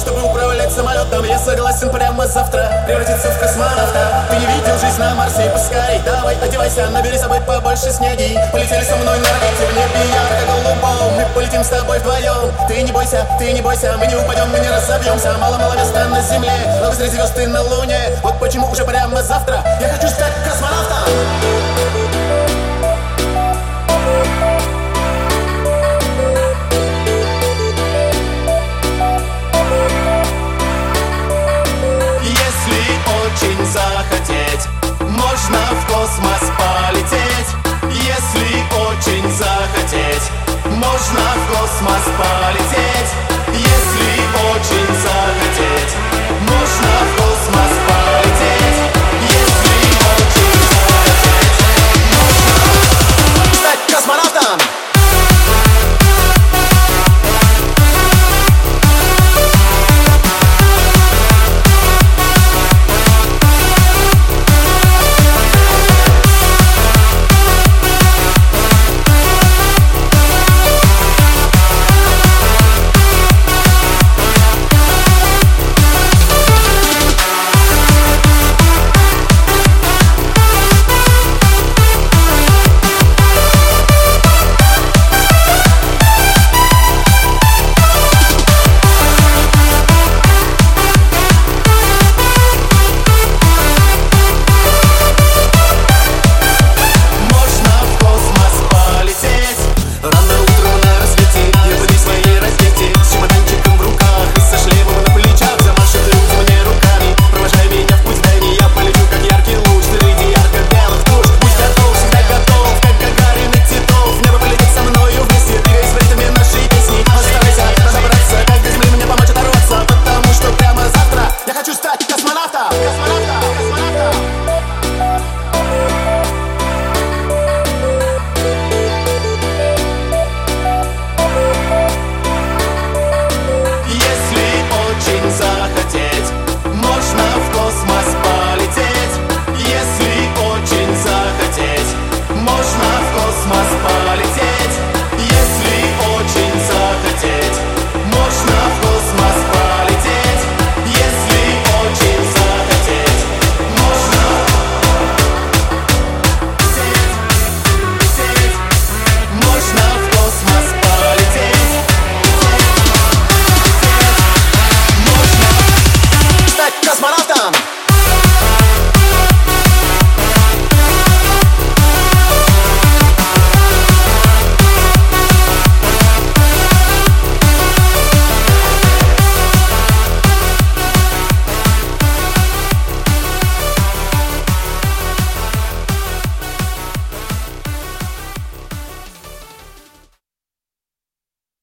чтобы управлять самолетом. Я согласен прямо завтра превратиться в космонавта. Ты не видел жизнь на Марсе, пускай Давай, одевайся, набери с собой побольше снеги. Полетели со мной на ракете в небе ярко-голубом Мы полетим с тобой вдвоем. Ты не бойся, ты не бойся, мы не упадем, мы не разобьемся. Мало-мало места на земле, но среди звезд ты на луне. Вот почему уже прямо завтра очень захотеть. Можно в космос полететь Если очень захотеть. Можно в космос полететь